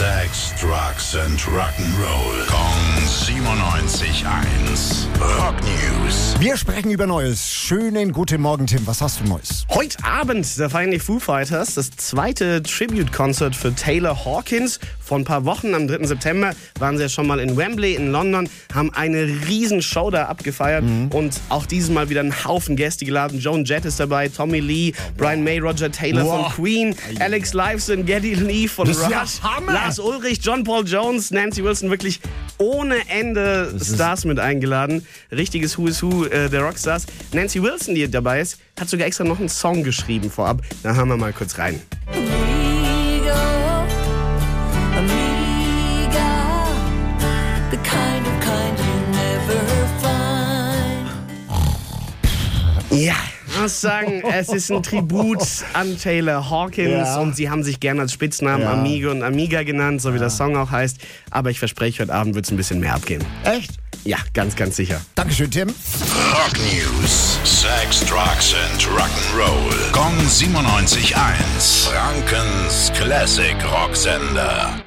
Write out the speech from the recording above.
Sex, Drugs and Rock'n'Roll. Kong 97.1. Wir sprechen über Neues. Schönen guten Morgen, Tim. Was hast du Neues? Heute Abend, da feiern die Foo Fighters das zweite Tribute-Concert für Taylor Hawkins. Vor ein paar Wochen, am 3. September, waren sie ja schon mal in Wembley in London, haben eine riesen Show da abgefeiert und auch dieses Mal wieder einen Haufen Gäste geladen. Joan Jett ist dabei, Tommy Lee, Brian May, Roger Taylor Wow. von Queen, Alex Lifeson, Geddy Lee von Rush, ja. Lars Ulrich, John Paul Jones, Nancy Wilson, wirklich ohne Ende Stars mit eingeladen. Richtiges Who is Who äh, der Rockstars. Nancy Wilson, die dabei ist, hat sogar extra noch einen Song geschrieben vorab. Da hören wir mal kurz rein. Amigo, amiga, Ja. Ich muss sagen, es ist ein Tribut an Taylor Hawkins Ja. und sie haben sich gerne als Spitznamen Ja. Amigo und Amiga genannt, so wie der Song auch heißt. Aber ich verspreche, heute Abend wird es ein bisschen mehr abgehen. Echt? Ja, ganz, ganz sicher. Dankeschön, Tim. Rock News. Sex, Drugs and Rock'n'Roll. Kong 97.1. Frankens Classic Rocksender.